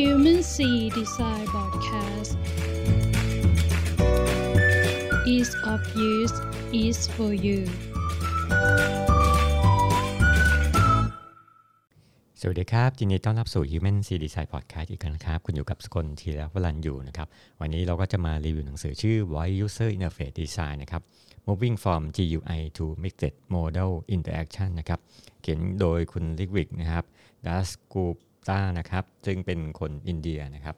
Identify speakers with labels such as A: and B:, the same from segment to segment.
A: Human C Design Podcast Ease of use is for you
B: สวัสดีครับยินดีต้อนรับสู่ Human Sea Design Podcast อีกครั้งครับ คุณอยู่กับสกลทีแล้ววลันอยู่นะครับ วันนี้เราก็จะมารีวิวหนังสือชื่อ Voice User Interface Design นะครับ Moving from GUI to Mixed Model Interaction นะครับ เขียนโดยคุณลิกวิกนะครับดัสกู ตานะครับซึ่งเป็นคนอินเดียนะครับ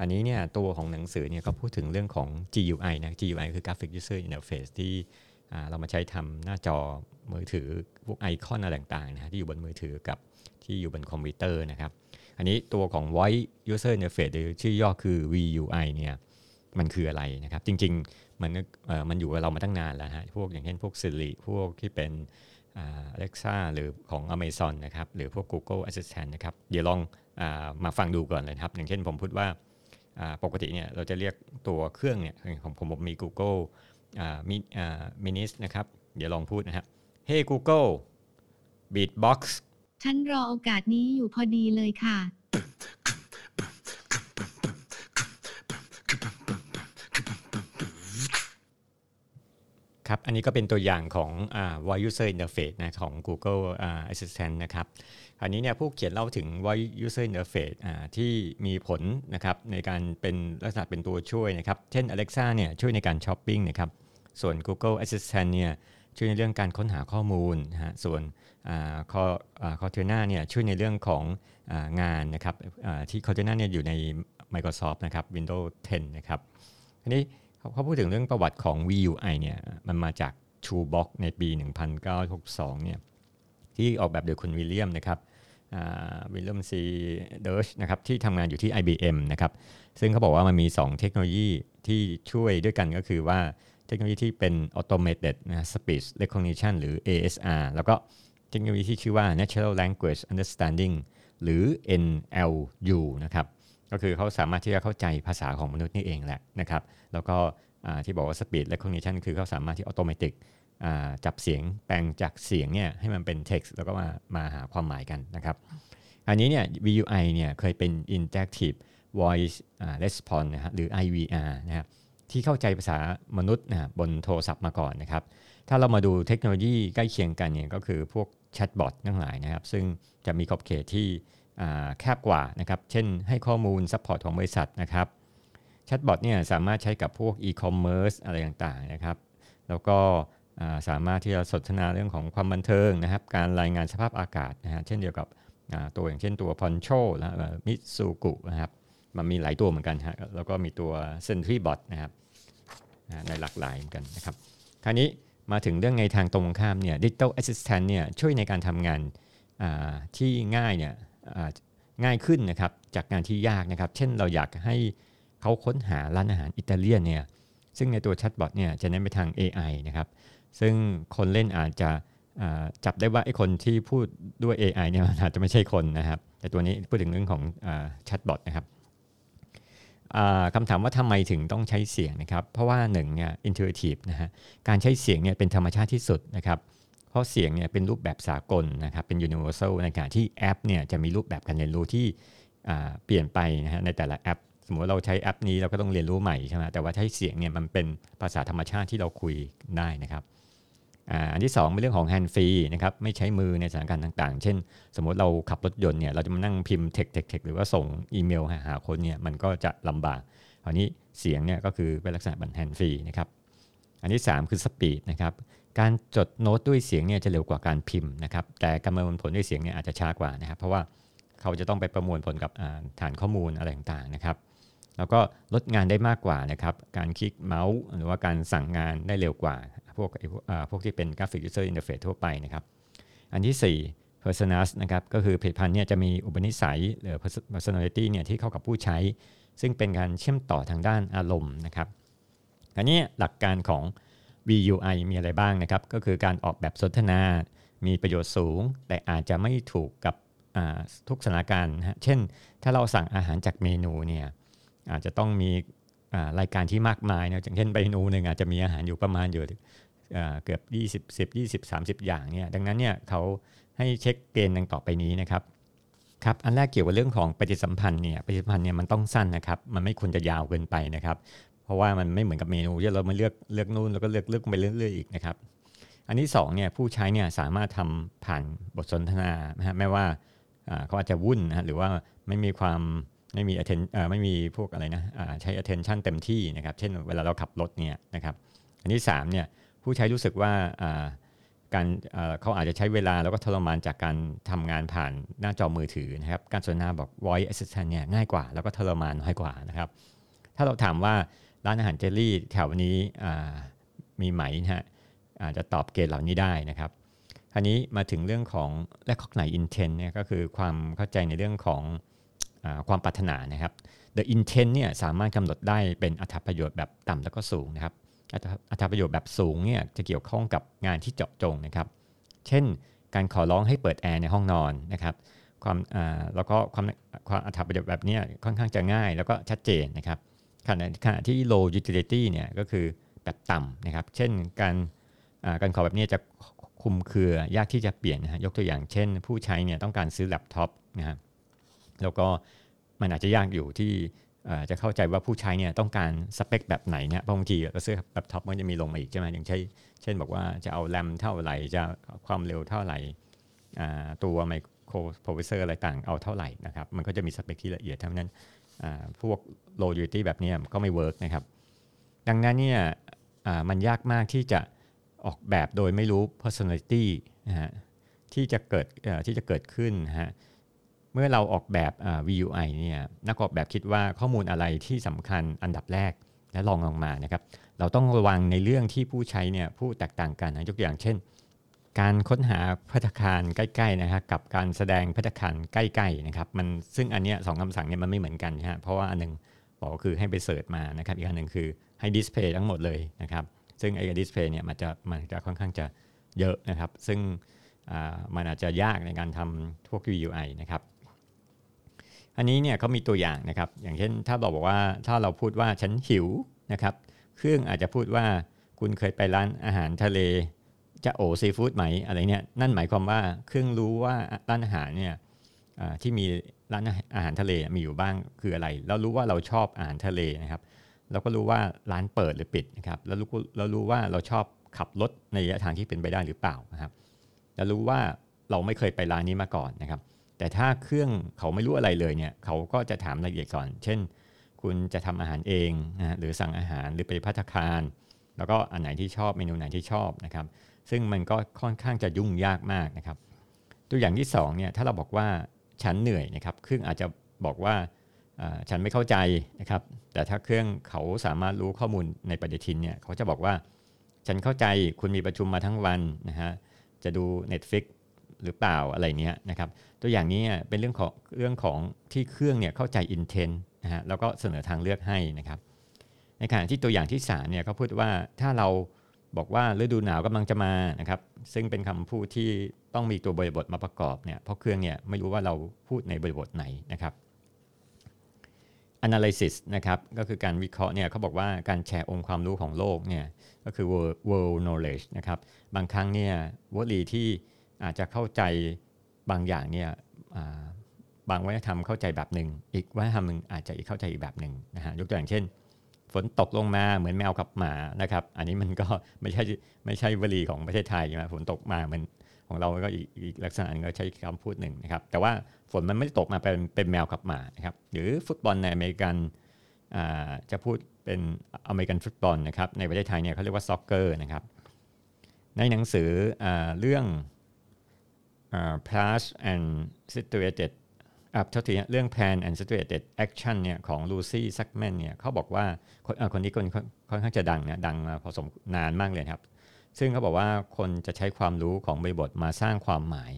B: อันนี้เนี่ยตัวของหนังสือเนี่ยก็พูดถึงเรื่องของ GUI นะ GUI คือ Graphic User Interface ที่เรามาใช้ทำหน้าจอมือถือพวกไอคอนอะไรต่างๆนะที่อยู่บนมือถือกับที่อยู่บนคอมพิวเตอร์นะครับ อันนี้ตัวของ Voice User Interface หรือชื่อย่อคือ VUI เนี่ยมันคืออะไรนะครับ จริงๆ มันมันอยู่กับเรามาตั้งนานแล้วฮะพวกอย่างเช่นพวก Siri พวกที่เป็น Alexa หรือของ Amazon นะครับหรือพวก Google Assistant นะครับเดี๋ยวลองอมาฟังดูก่อนเลยครับ อย่างเช่นผมพูดว่าปกติเนี่ยเราจะเรียกตัวเครื่องเนี่ยของผมผมมี Google มินิสนะครับเดี๋ยวลองพูดนะครับ Hey Google Beatbox
C: ฉันรอโอกาสนี้อยู่พอดีเลยค่ะ
B: ครับ อันนี้ก็เป็นตัวอย่างของ voice user interface นะของ Google Assistant นะครับ อันนี้เนี่ยผู้เขียนเล่าถึง voice user interface ที่มีผลนะครับในการเป็นลักษณะเป็นตัวช่วยนะครับ เช่น Alexa เนี่ยช่วยในการช้อปปิ้งนะครับ ส่วน Google Assistant เนี่ยช่วยในเรื่องการค้นหาข้อมูลนะฮะ ส่วนคอคอเทน่าเนี่ยช่วยในเรื่องของงานนะครับที่คอเทน่าเนี่ยอยู่ใน Microsoft นะครับ Windows 10 นะครับ ทีนี้ เขาพูดถึงเรื่องประวัติของ VUI เนี่ยมันมาจาก Shoebox ในปี 1962เนี่ยที่ออกแบบโดยคุณวิลเลียมนะครับวิลเลียมซีเดิร์ชนะครับที่ทำงานอยู่ที่ IBM นะครับซึ่งเขาบอกว่ามันมี 2 เทคโนโลยีที่ช่วยด้วยกันก็คือว่าเทคโนโลยีที่เป็น automated นะ speech recognition หรือ ASR แล้วก็เทคโนโลยีที่ชื่อว่า natural language understanding หรือ NLU นะครับ ก็คือเขาสามารถที่จะเข้าใจภาษาของมนุษย์นี่เองแหละนะครับ แล้วก็ที่บอกว่า speech recognition คือเขาสามารถที่ automatic จับเสียงแปลงจากเสียงเนี่ยให้มันเป็น text แล้วก็มามาหาความหมายกันนะครับ อันนี้เนี่ย VUI เนี่ยเคยเป็น interactive voice response นะฮะหรือ IVR นะครับที่เข้าใจภาษามนุษย์นะบนโทรศัพท์มาก่อนนะครับ ถ้าเรามาดูเทคโนโลยีใกล้เคียงกันเนี่ยก็คือพวกแชทบอททั้งหลายนะครับ ซึ่งจะมีขอบเขตที่ แคบกว่านะครับ เช่นให้ข้อมูล support ของบริษัทนะครับแชทบอทเนี่ยสามารถใช้กับพวกอีคอมเมิร์ซอะไรต่างๆนะครับ แล้วก็สามารถที่จะสนทนาเรื่องของความบันเทิงนะครับ การรายงานสภาพอากาศนะฮะเช่นเดียวกับตัวอย่างเช่นตัวพอนโชและมิซูกุนะครับ มันมีหลายตัวเหมือนกันฮะแล้วก็มีตัวเซนทรีบอทนะครับในหลากหลายเหมือนกันนะครับ คราวนี้มาถึงเรื่องในทางตรงข้ามเนี่ย digital assistant เนี่ยช่วยในการทำงานที่ง่ายเนี่ย ง่ายขึ้นนะครับจากงานที่ยากนะครับ เช่นเราอยากให้เขาค้นหาร้านอาหารอิตาเลียนเนี่ยซึ่งในตัวแชทบอทเนี่ยจะเน้นไปทาง AI นะครับซึ่งคนเล่นอาจจะจับได้ว่าไอ้คนที่พูดด้วย AI เนี่ยอาจจะไม่ใช่คนนะครับ แต่ตัวนี้พูดถึงเรื่องของแชทบอทนะครับคำถามว่าทำไมถึงต้องใช้เสียงนะครับ เพราะว่าหนึ่งเนี่ย intuitive นะฮะการใช้เสียงเนี่ยเป็นธรรมชาติที่สุดนะครับ เพราะเสียงเนี่ยเป็นรูปแบบสากลนะครับเป็น universal ในขณะที่แอปเนี่ยจะมีรูปแบบการเรียนรู้ที่เปลี่ยนไปนะฮะในแต่ละแอป สมมติเราใช้แอปนี้เราก็ต้องเรียนรู้ใหม่ใช่ไหมแต่ว่าใช้เสียงเนี่ยมันเป็นภาษาธรรมชาติที่เราคุยได้นะครับอันที่2เป็นเรื่องของ hand free นะครับไม่ใช้มือในสถานการณ์ต่างๆ เช่น สมมติเราขับรถยนต์เนี่ยเราจะมานั่งพิมพ์ text text text หรือว่าส่งอีเมลหาคนเนี่ยมันก็จะลำบากอันนี้เสียงเนี่ยก็คือเป็นลักษณะแบบ hand free นะครับอันที่ 3 คือ speed นะครับ การจดโน้ตด้วยเสียงเนี่ยจะเร็วกว่าการพิมพ์นะครับ แต่การประมวลผลด้วยเสียงเนี่ยอาจจะช้ากว่านะครับ เพราะว่าเขาจะต้องไปประมวลผลกับฐานข้อมูลอะไรต่างๆนะครับ แล้วก็ลดงานได้มากกว่านะครับ การคลิกเมาส์หรือว่าการสั่งงานได้เร็วกว่า พวกพวกที่เป็น graphic user interface ทั่วไปนะครับ อันที่ 4 personas นะครับก็คือผลิตภัณฑ์เนี่ยจะมีอุปนิสัยหรือ personality เนี่ยที่เข้ากับผู้ใช้ ซึ่งเป็นการเชื่อมต่อทางด้านอารมณ์นะครับอันนี้หลักการของ VUI มีอะไรบ้างนะครับ ก็คือการออกแบบสนทนา มีประโยชน์สูง แต่อาจจะไม่ถูกกับทุกสถานการณ์นะเช่น ถ้าเราสั่งอาหารจากเมนูเนี่ยอาจจะต้องมีรายการที่มากมายนะอย่างเช่นเมนูหนึ่งอาจจะมีอาหารอยู่ประมาณอยู่เกือบ20 10 20 30 อย่างเนี่ยดังนั้นเนี่ยเขาให้เช็คเกณฑ์ดังต่อไปนี้นะครับครับอันแรกเกี่ยวกับเรื่องของปฏิสัมพันธ์เนี่ยปฏิสัมพันธ์เนี่ยมันต้องสั้นนะครับ มันไม่ควรจะยาวเกินไปนะครับ เพราะว่ามันไม่เหมือนกับเมนูที่เรามาเลือกเลือกนู่นแล้วก็เลือกเลือกไปเรื่อยๆอีกนะครับอันที่2เนี่ยผู้ใช้เนี่ยสามารถทำผ่านบทสนทนานะฮะแม้ว่าเขาอาจจะวุ่นนะหรือว่าไม่มีความไม่มี atten ไม่มีพวกอะไรนะใช้ attention เต็มที่นะครับ เช่นเวลาเราขับรถเนี่ยนะครับอันที่3เนี่ยผู้ใช้รู้สึกว่าการเขาอาจจะใช้เวลาแล้วก็ทรมานจากการทำงานผ่านหน้าจอมือถือนะครับ การสนทนาบอก voice assistant เนี่ยง่ายกว่า แล้วก็ทรมานน้อยกว่านะครับ ถ้าเราถามว่า ร้านอาหารเจลลี่แถวนี้มีไหมนะฮะอาจจะตอบเกณฑ์เหล่านี้ได้นะครับคราวนี้มาถึงเรื่องของและข้อไหน intent เนี่ยก็คือความเข้าใจในเรื่องของอความปรารถนานะครับ the intent เนี่ยสามารถกำหนดได้เป็นอัตราประโยชน์แบบต่ำแล้วก็สูงนะครับอัตราประโยชน์แบบสูงเนี่ยจะเกี่ยวข้องกับงานที่เจาะจงนะครับ เช่น การขอร้องให้เปิดแอร์ในห้องนอนนะครับความแล้วก็ความความอัตราประโยชน์แบบนี้ค่อนข้างจะง่ายแล้วก็ชัดเจนนะครับ ขณะขณะที่ low utility เนี่ยก็คือแบบต่ำนะครับ เช่นการการขอแบบนี้จะคุมเครือยากที่จะเปลี่ยนนะยกตัวอย่างเช่น ผู้ใช้เนี่ยต้องการซื้อแล็ปท็อปนะครับแล้วก็มันอาจจะยากอยู่ที่จะเข้าใจว่าผู้ใช้เนี่ยต้องการสเปคแบบไหนเนี่ยบางทีเราซื้อแบบท็อปมันจะมีลงมาอีกใช่ไหมอย่างเช่นเช่นบอกว่าจะเอาแรมเท่าไหร่ จะความเร็วเท่าไหร่ตัวไมโครโปรเซสเซอร์อะไรต่างเอาเท่าไหร่นะครับ มันก็จะมีสเปคที่ละเอียดทั้งนั้น พวก low utility แบบนี้ก็ไม่เวิร์กนะครับ ดังนั้นเนี่ยมันยากมากที่จะออกแบบโดยไม่รู้ personality นะฮะที่จะเกิดที่จะเกิดขึ้นฮะเมื่อเราออกแบบ VUI เนี่ยนักออกแบบคิดว่าข้อมูลอะไรที่สำคัญอันดับแรกและลองลงมานะครับ เราต้องระวังในเรื่องที่ผู้ใช้เนี่ยผู้แตกต่างกันนะยกตัวอย่างเช่น การค้นหาพัฒคารใกล้ๆนะครับกับการแสดงพัฒคารใกล้ๆนะครับมันซึ่งอันนี้สองคำสั่งเนี่ยมันไม่เหมือนกันนะเพราะว่าอันนึงบอกคือให้ไปเสิร์ชมานะครับอีกอันหนึ่งคือให้ดิสเพย์ทั้งหมดเลยนะครับซึ่งไอ้ดิสเพย์เนี่ยมันจะมันจะค่อนข้างจะเยอะนะครับ ซึ่งมันอาจจะยากในการทำพวก UI นะครับ อันนี้เนี่ยเขามีตัวอย่างนะครับ อย่างเช่นถ้าเราบอกว่าถ้าเราพูดว่าฉันหิวนะครับ เครื่องอาจจะพูดว่าคุณเคยไปร้านอาหารทะเล จะโอซีฟู้ดไหมอะไรเนี่ยนั่นหมายความว่าเครื่องรู้ว่าร้านอาหารเนี่ยที่มีร้านอาหารทะเลมีอยู่บ้างคืออะไร แล้วรู้ว่าเราชอบอาหารทะเลนะครับเราก็รู้ว่าร้านเปิดหรือปิดนะครับแล้วรู้เรารู้ว่าเราชอบขับรถในระยะทางที่เป็นไปได้หรือเปล่านะครับแล้วรู้ว่าเราไม่เคยไปร้านนี้มาก่อนนะครับ แต่ถ้าเครื่องเขาไม่รู้อะไรเลยเนี่ยเขาก็จะถามรายละเอียดก่อน เช่น คุณจะทำอาหารเองนะหรือสั่งอาหารหรือไปพัฒคาร แล้วก็อันไหนที่ชอบเมนูไหนที่ชอบนะครับซึ่งมันก็ค่อนข้างจะยุ่งยากมากนะครับตัวอย่างที่2เนี่ยถ้าเราบอกว่าฉันเหนื่อยนะครับเครื่องอาจจะบอกว่าฉันไม่เข้าใจนะครับ แต่ถ้าเครื่องเขาสามารถรู้ข้อมูลในปฏิทินเนี่ยเขาจะบอกว่าฉันเข้าใจคุณมีประชุมมาทั้งวันนะฮะจะดู Netflix หรือเปล่าอะไรเนี้ยนะครับ ตัวอย่างนี้เป็นเรื่องของเรื่องของที่เครื่องเนี่ยเข้าใจ intent นะฮะแล้วก็เสนอทางเลือกให้นะครับ ในขณะที่ตัวอย่างที่3เนี่ยเขาพูดว่าถ้าเราบอกว่าฤดูหนาวกำลังจะมานะครับ ซึ่งเป็นคำพูดที่ต้องมีตัวบริบทมาประกอบเนี่ยเพราะเครื่องเนี่ยไม่รู้ว่าเราพูดในบริบทไหนนะครับ analysis นะครับก็คือการวิเคราะห์เนี่ยเขาบอกว่าการแชร์องค์ความรู้ของโลกเนี่ยก็คือ world knowledge นะครับบางครั้งเนี่ยวลีที่อาจจะเข้าใจบางอย่างเนี่ยบางวัฒนธรรมเข้าใจแบบหนึ่งอีกวัฒนธรรมหนึ่งอาจจะอีกเข้าใจอีกแบบหนึ่งนะฮะยกตัวอย่างเช่น ฝนตกลงมาเหมือนแมวกับหมานะครับ อันนี้มันก็ไม่ใช่ไม่ใช่วลีของประเทศไทยนะฝนตกมาเหมือนของเราก็อีกลักษณะนึงก็ใช้คำพูดหนึ่งนะครับ แต่ว่าฝนมันไม่ได้ตกมาเป็นเป็นแมวกับหมานะครับ หรือฟุตบอลในอเมริกันจะพูดเป็นอเมริกันฟุตบอลนะครับ ในประเทศไทยเนี่ยเขาเรียกว่า soccer นะครับ ในหนังสืออเรื่อง plan and situated อ่าเท่าที่เรื่อง plan and situated action เนี่ยของ Lucy Suchman เนี่ยเขาบอกว่าคนคนนี้คนค่อนข้างจะดังนะดังมาพอสมนานมากเลยครับ ซึ่งเขาบอกว่าคนจะใช้ความรู้ของบริบทมาสร้างความหมาย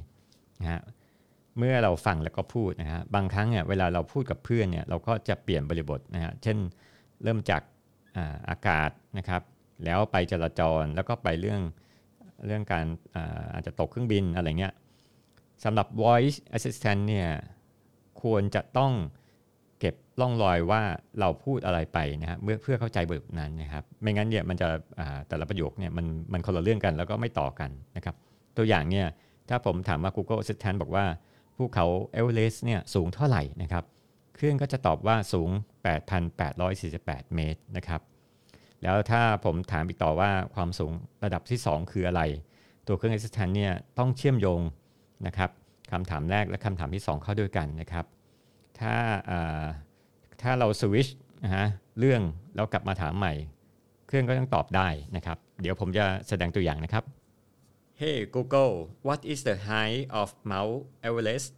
B: นะฮะเมื่อเราฟังแล้วก็พูดนะฮะบางครั้งเนี่ยเวลาเราพูดกับเพื่อนเนี่ยเราก็จะเปลี่ยนบริบทนะฮะเช่นเริ่มจากอาอากาศนะครับ แล้วไปจราจรแล้วก็ไปเรื่องเรื่องการอาจจะตกเครื่องบินอะไรเงี้ยสำหรับ voice assistant เนี่ย ควรจะต้องเก็บร่องรอยว่าเราพูดอะไรไปนะครับเมื่อเพื่อเข้าใจบทนั้นนะครับ ไม่งั้นเนี่ยมันจะแต่ละประโยคเนี่ยมันมันคนละเรื่องกันแล้วก็ไม่ต่อกันนะครับ ตัวอย่างเนี่ยถ้าผมถามว่า Google Assistant บอกว่าภูเขาเอเวอเรสต์เนี่ยสูงเท่าไหร่นะครับ เครื่องก็จะตอบว่าสูง 8,848 เมตรนะครับ แล้วถ้าผมถามอีกต่อว่าความสูงระดับที่ 2 คืออะไร ตัวเครื่อง Assistant เนี่ยต้องเชื่อมโยงนะครับ คำถามแรกและคำถามที่ 2 เข้าด้วยกันนะครับ ถ้าถ้าเราสวิชนะฮะเรื่องแล้วกลับมาถามใหม่ เครื่องก็ต้องตอบได้นะครับ เดี๋ยวผมจะแสดงตัวอย่างนะครับ Hey Google what is the height of Mount Everest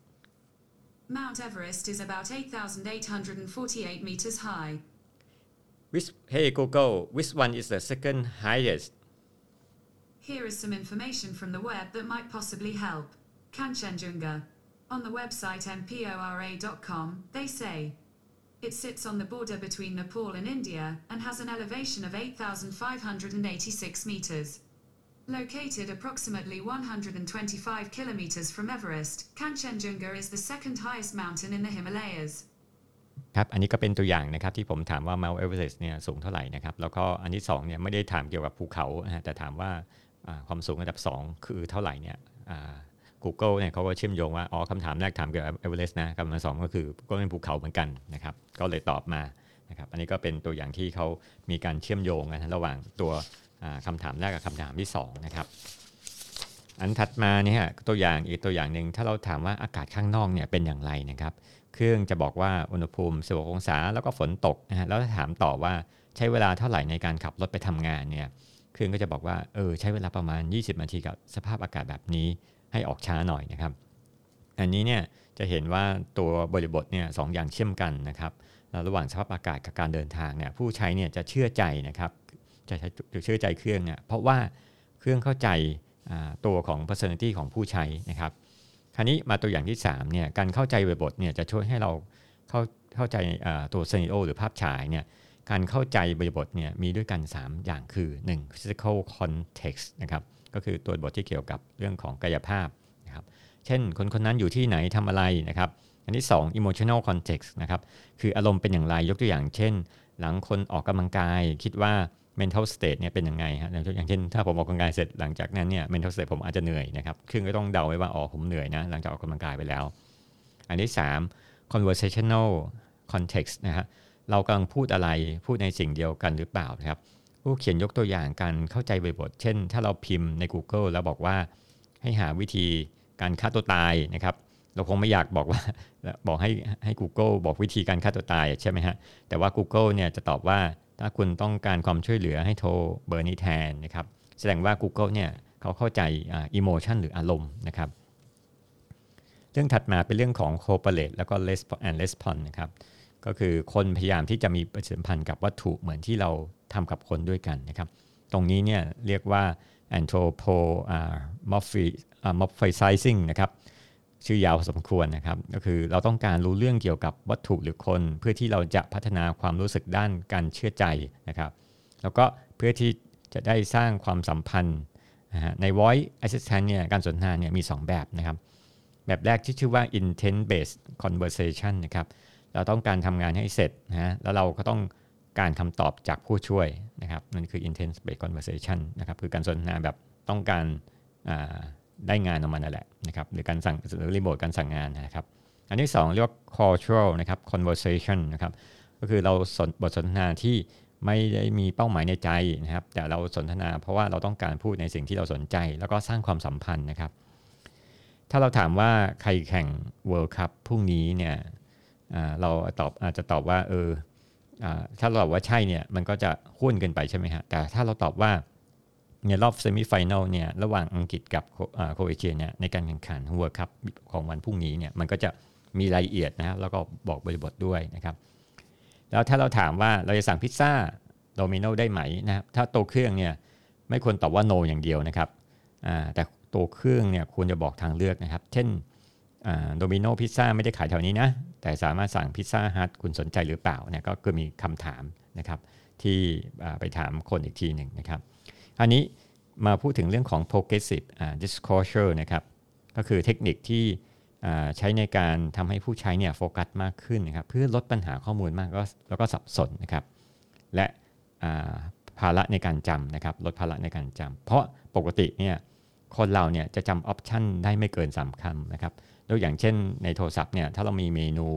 D: Mount Everest is about 8,848 meters high.
B: which Hey Google which one is the second highest
D: Here is some information from the web that might possibly help. Kanchenjunga. On the website mpora.com, they say it sits on the border between Nepal and India and has an elevation of 8,586 meters. Located approximately 125 kilometers from Everest, Kanchenjunga is the second highest mountain in the Himalayas.
B: ครับ อันนี้ก็เป็นตัวอย่างนะครับที่ผมถามว่า Mount Everest เนี่ยสูงเท่าไหร่นะครับ แล้วก็อันที่2เนี่ยไม่ได้ถามเกี่ยวกับภูเขานะฮะแต่ถามว่าความสูงระดับ 2 คือเท่าไหร่เนี่ย Google เนี่ยเขาก็เชื่อมโยงว่า อ๋อคำถามแรกถามเกี่ยวกับ Everest นะคำถามสองก็คือก็เป็นภูเขาเหมือนกันนะครับ ก็เลยตอบมานะครับ อันนี้ก็เป็นตัวอย่างที่เขามีการเชื่อมโยงนะระหว่างตัวคำถามแรกกับคำถามที่2นะครับ อันถัดมาเนี่ยตัวอย่างอีกตัวอย่างหนึ่งถ้าเราถามว่าอากาศข้างนอกเนี่ยเป็นอย่างไรนะครับ เครื่องจะบอกว่าอุณหภูมิ16องศาแล้วก็ฝนตกนะฮะ แล้วถามต่อว่าใช้เวลาเท่าไหร่ในการขับรถไปทำงานเนี่ย เครื่องก็จะบอกว่า เออใช้เวลาประมาณ 20นาทีกับสภาพอากาศแบบนี้ ให้ออกช้าหน่อยนะครับ อันนี้เนี่ยจะเห็นว่าตัวบริบทเนี่ยสองอย่างเชื่อมกันนะครับระหว่างสภาพอากาศกับการเดินทางเนี่ยผู้ใช้เนี่ยจะเชื่อใจนะครับจะจะเชื่อใจเครื่องเนี่ยเพราะว่าเครื่องเข้าใจตัวของ personality ของผู้ใช้นะครับคราวนี้มาตัวอย่างที่3เนี่ยการเข้าใจบริบทเนี่ยจะช่วยให้เราเข้าเข้าใจตัวซีนโอหรือภาพฉายเนี่ยการเข้าใจบริบทเนี่ยมีด้วยกัน 3 อย่างคือ 1. physical context นะครับ ก็คือตัวบทที่เกี่ยวกับเรื่องของกายภาพนะครับเช่นคนคนนั้นอยู่ที่ไหนทำอะไรนะครับอันที่ 2 emotional context นะครับคืออารมณ์เป็นอย่างไรยกตัวอย่าง เช่น หลังคนออกกำลังกาย คิดว่า mental state เนี่ยเป็นยังไงฮะอย่างเช่นถ้าผมออกกำลังกายเสร็จหลังจากนั้นเนี่ย mental state ผมอาจจะเหนื่อยนะครับเครื่องก็ต้องเดาไว้ว่าอ๋อผมเหนื่อยนะหลังจากออกกำลังกายไปแล้ว อันที่ 3 conversational context นะฮะเรากำลังพูดอะไรพูดในสิ่งเดียวกันหรือเปล่านะครับ ผู้เขียนยกตัวอย่างการเข้าใจบริบท เช่น ถ้าเราพิมพ์ใน Google แล้วบอกว่าให้หาวิธีการฆ่าตัวตายนะครับ เราคงไม่อยากบอกว่าบอกให้ให้ Google บอกวิธีการฆ่าตัวตายใช่ไหมฮะ แต่ว่า Google เนี่ยจะตอบว่าถ้าคุณต้องการความช่วยเหลือให้โทรเบอร์นี้แทนนะครับ แสดงว่า Google เนี่ยเขาเข้าใจอิโมชันหรืออารมณ์นะครับ เรื่องถัดมาเป็นเรื่องของ cooperate แล้วก็ response response นะครับ ก็คือคนพยายามที่จะมีปฏิสัมพันธ์กับวัตถุเหมือนที่เราทำกับคนด้วยกันนะครับ ตรงนี้เนี่ยเรียกว่า anthropomorphizing นะครับชื่อยาวสมควรนะครับ ก็คือเราต้องการรู้เรื่องเกี่ยวกับวัตถุหรือคน เพื่อที่เราจะพัฒนาความรู้สึกด้านการเชื่อใจนะครับ แล้วก็เพื่อที่จะได้สร้างความสัมพันธ์ใน voice assistant เนี่ยการสนทนาเนี่ยมี 2 แบบนะครับ แบบแรกที่ชื่อว่า intent based conversation นะครับ เราต้องการทำงานให้เสร็จนะแล้วเราก็ต้องการคำตอบจากผู้ช่วยนะครับนั่นคือ intense based conversation นะครับคือการสนทนาแบบต้องการได้งานออกมานั่นแหละนะครับหรือการสั่งหรือรีโมทการสั่งงานนะครับ อันที่ 2 เรียกว่า cultural นะครับ conversation นะครับก็คือเราสนบทสนทนาที่ไม่ได้มีเป้าหมายในใจนะครับ แต่เราสนทนาเพราะว่าเราต้องการพูดในสิ่งที่เราสนใจ แล้วก็สร้างความสัมพันธ์นะครับ ถ้าเราถามว่าใครแข่ง World Cup พรุ่งนี้เนี่ย เราตอบอาจจะตอบว่าเออถ้าเราตอบว่าใช่เนี่ยมันก็จะห้วนเกินไปใช่ไหมฮะแต่ถ้าเราตอบว่าในรอบ semifinal เนี่ยระหว่างอังกฤษกับโครเอเชียเนี่ยในการแข่งขัน World Cupของวันพรุ่งนี้เนี่ยมันก็จะมีรายละเอียดนะฮะแล้วก็บอกบริบทด้วยนะครับ แล้วถ้าเราถามว่าเราจะสั่งพิซซ่าโดมิโนได้ไหมนะครับถ้าโตเครื่องเนี่ยไม่ควรตอบว่าโ no อย่างเดียวนะครับแต่ตัวเครื่องเนี่ยควรจะบอกทางเลือกนะครับ เช่นโดมิโนพิซซ่าไม่ได้ขายแถวนี้นะ แต่สามารถสั่งพิซซ่าฮัทคุณสนใจหรือเปล่าเนี่ยก็คือมีคำถามนะครับที่ไปถามคนอีกทีหนึ่งนะครับอันนี้มาพูดถึงเรื่องของ progressive disclosure นะครับก็คือเทคนิคที่ใช้ในการทำให้ผู้ใช้เนี่ยโฟกัสมากขึ้นนะครับเพื่อลดปัญหาข้อมูลมากก็แล้วก็สับสนนะครับและภาระในการจำนะครับลดภาระในการจำเพราะปกติเนี่ยคนเราเนี่ยจะจำออปชันได้ไม่เกิน 3คำนะครับ ยกอย่างเช่นในโทรศัพท์เนี่ยถ้าเรามีเมนู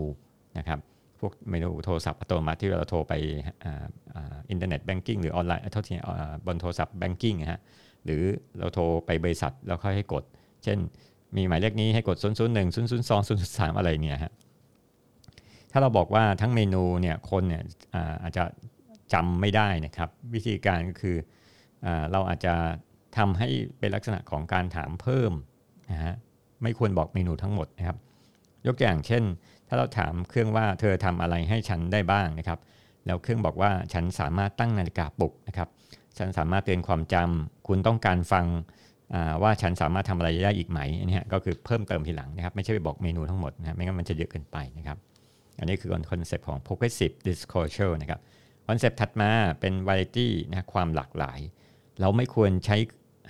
B: นะครับพวกเมนูโทรศัพท์อัตโนมัติที่เราโทรไปinternet banking หรือออนไลน์เท่าที่บนโทรศัพท์ banking นะฮะหรือเราโทรไปบริษัทแล้วค่อยให้กด เช่น มีหมายเลขนี้ให้กด 0 0 1 0 0 2 0 0 3 อะไรเนี่ยฮะถ้าเราบอกว่าทั้งเมนูเนี่ยคนเนี่ยอาจจะจำไม่ได้นะครับ วิธีการก็คืออเราอาจจะทำให้เป็นลักษณะของการถามเพิ่มนะฮะ ไม่ควรบอกเมนูทั้งหมดนะครับ ยกตัวอย่างเช่น ถ้าเราถามเครื่องว่าเธอทำอะไรให้ฉันได้บ้างนะครับ แล้วเครื่องบอกว่าฉันสามารถตั้งนาฬิกาปลุกนะครับ ฉันสามารถเตือนความจำคุณต้องการฟังว่าฉันสามารถทำอะไรได้อีกไหมอันนี้ก็คือเพิ่มเติมทีหลังนะครับ ไม่ใช่ไปบอกเมนูทั้งหมดนะไม่งั้นมันจะเยอะเกินไปนะครับ อันนี้คือคอนเซปต์ของ progressive disclosure นะครับคอนเซปต์ถัดมาเป็น variety นะความหลากหลาย เราไม่ควรใช้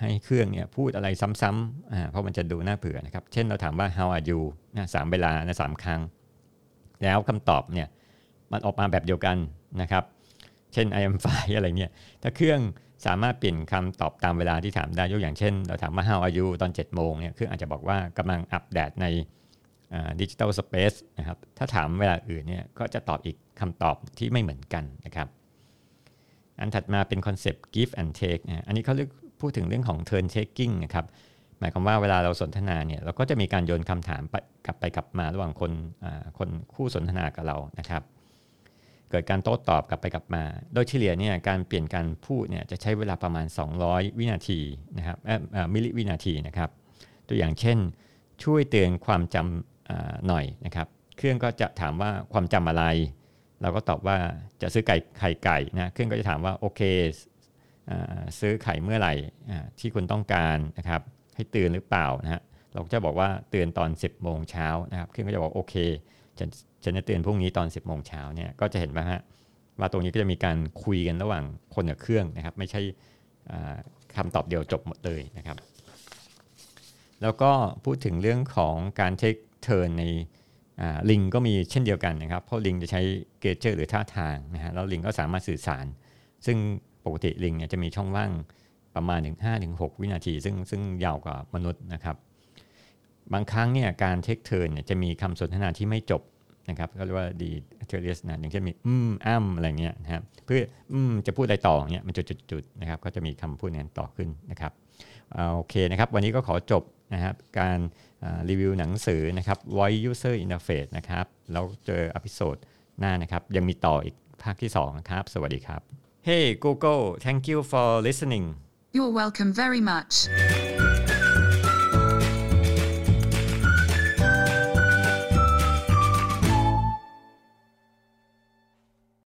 B: ให้เครื่องเนี่ยพูดอะไรซ้ำๆอ่าเพราะมันจะดูน่าเบื่อนะครับ เช่นเราถามว่า how are you นะสามเวลานะสามครั้ง แล้วคำตอบเนี่ยมันออกมาแบบเดียวกันนะครับ เช่น I am fine อะไรเนี่ยถ้าเครื่องสามารถเปลี่ยนคำตอบตามเวลาที่ถามได้ยกอย่างเช่น เราถามว่า how are you ตอน7โมงเนี่ยเครื่องอาจจะบอกว่ากำลังอัปเดตในดิจิทัลสเปซนะครับ ถ้าถามเวลาอื่นเนี่ยก็จะตอบอีกคำตอบที่ไม่เหมือนกันนะครับ อันถัดมาเป็นคอนเซปต์ give and take นะอันนี้เขาเรียก พูดถึงเรื่องของ turn taking นะครับหมายความว่าเวลาเราสนทนาเนี่ยเราก็จะมีการโยนคำถามกลับไปกลับมาระหว่างคนคนคู่สนทนากับเรานะครับ เกิดการโต้ตอบกลับไปกลับมา โดยเฉลี่ยเนี่ยการเปลี่ยนการพูดเนี่ยจะใช้เวลาประมาณ 200 วินาทีนะครับมิลลิวินาทีนะครับ ตัวอย่างเช่นช่วยเตือนความจำหน่อยนะครับ เครื่องก็จะถามว่าความจำอะไร เราก็ตอบว่าจะซื้อไก่ไข่ไก่นะเครื่องก็จะถามว่าโอเค ซื้อไข่เมื่อไหร่ที่คุณต้องการนะครับให้เตือนหรือเปล่านะฮะเราจะบอกว่าเตือนตอน 10โมงเช้านะครับเครื่องก็จะบอกโอเคฉันฉันจะเตือนพรุ่งนี้ตอน 10โมงเช้าเนี่ยก็จะเห็นว่าฮะว่าตรงนี้ก็จะมีการคุยกันระหว่างคนกับเครื่องนะครับ ไม่ใช่คำตอบเดียวจบหมดเลยนะครับ แล้วก็พูดถึงเรื่องของการเทคturn ในลิงก็มีเช่นเดียวกันนะครับ เพราะลิงจะใช้ gesture หรือท่าทางนะฮะแล้วลิงก็สามารถสื่อสาร ซึ่ง ปกติลิงเนี่ยจะมีช่องว่างประมาณถึง5ถึง6วินาที ซึ่งซึ่งยาวกว่ามนุษย์นะครับบางครั้งเนี่ยการ take turn เนี่ยจะมีคำสนทนาที่ไม่จบนะครับก็เรียกว่าดีเทเรสนะอย่างเช่นมีอืมอ้ำอะไรเงี้ยนะครับเพื่ออืมจะพูดอะไรต่อเนี่ยมันจุดๆนะครับก็จะมีคำพูดนั้นต่อขึ้นนะครับโอเคนะครับ วันนี้ก็ขอจบนะครับการรีวิวหนังสือนะครับ Voice User Interface นะครับแล้วเจออพิโซดหน้านะครับ ยังมีต่ออีกภาคที่2ครับ สวัสดีครับ Hey Google thank you for listening.
D: You're welcome very much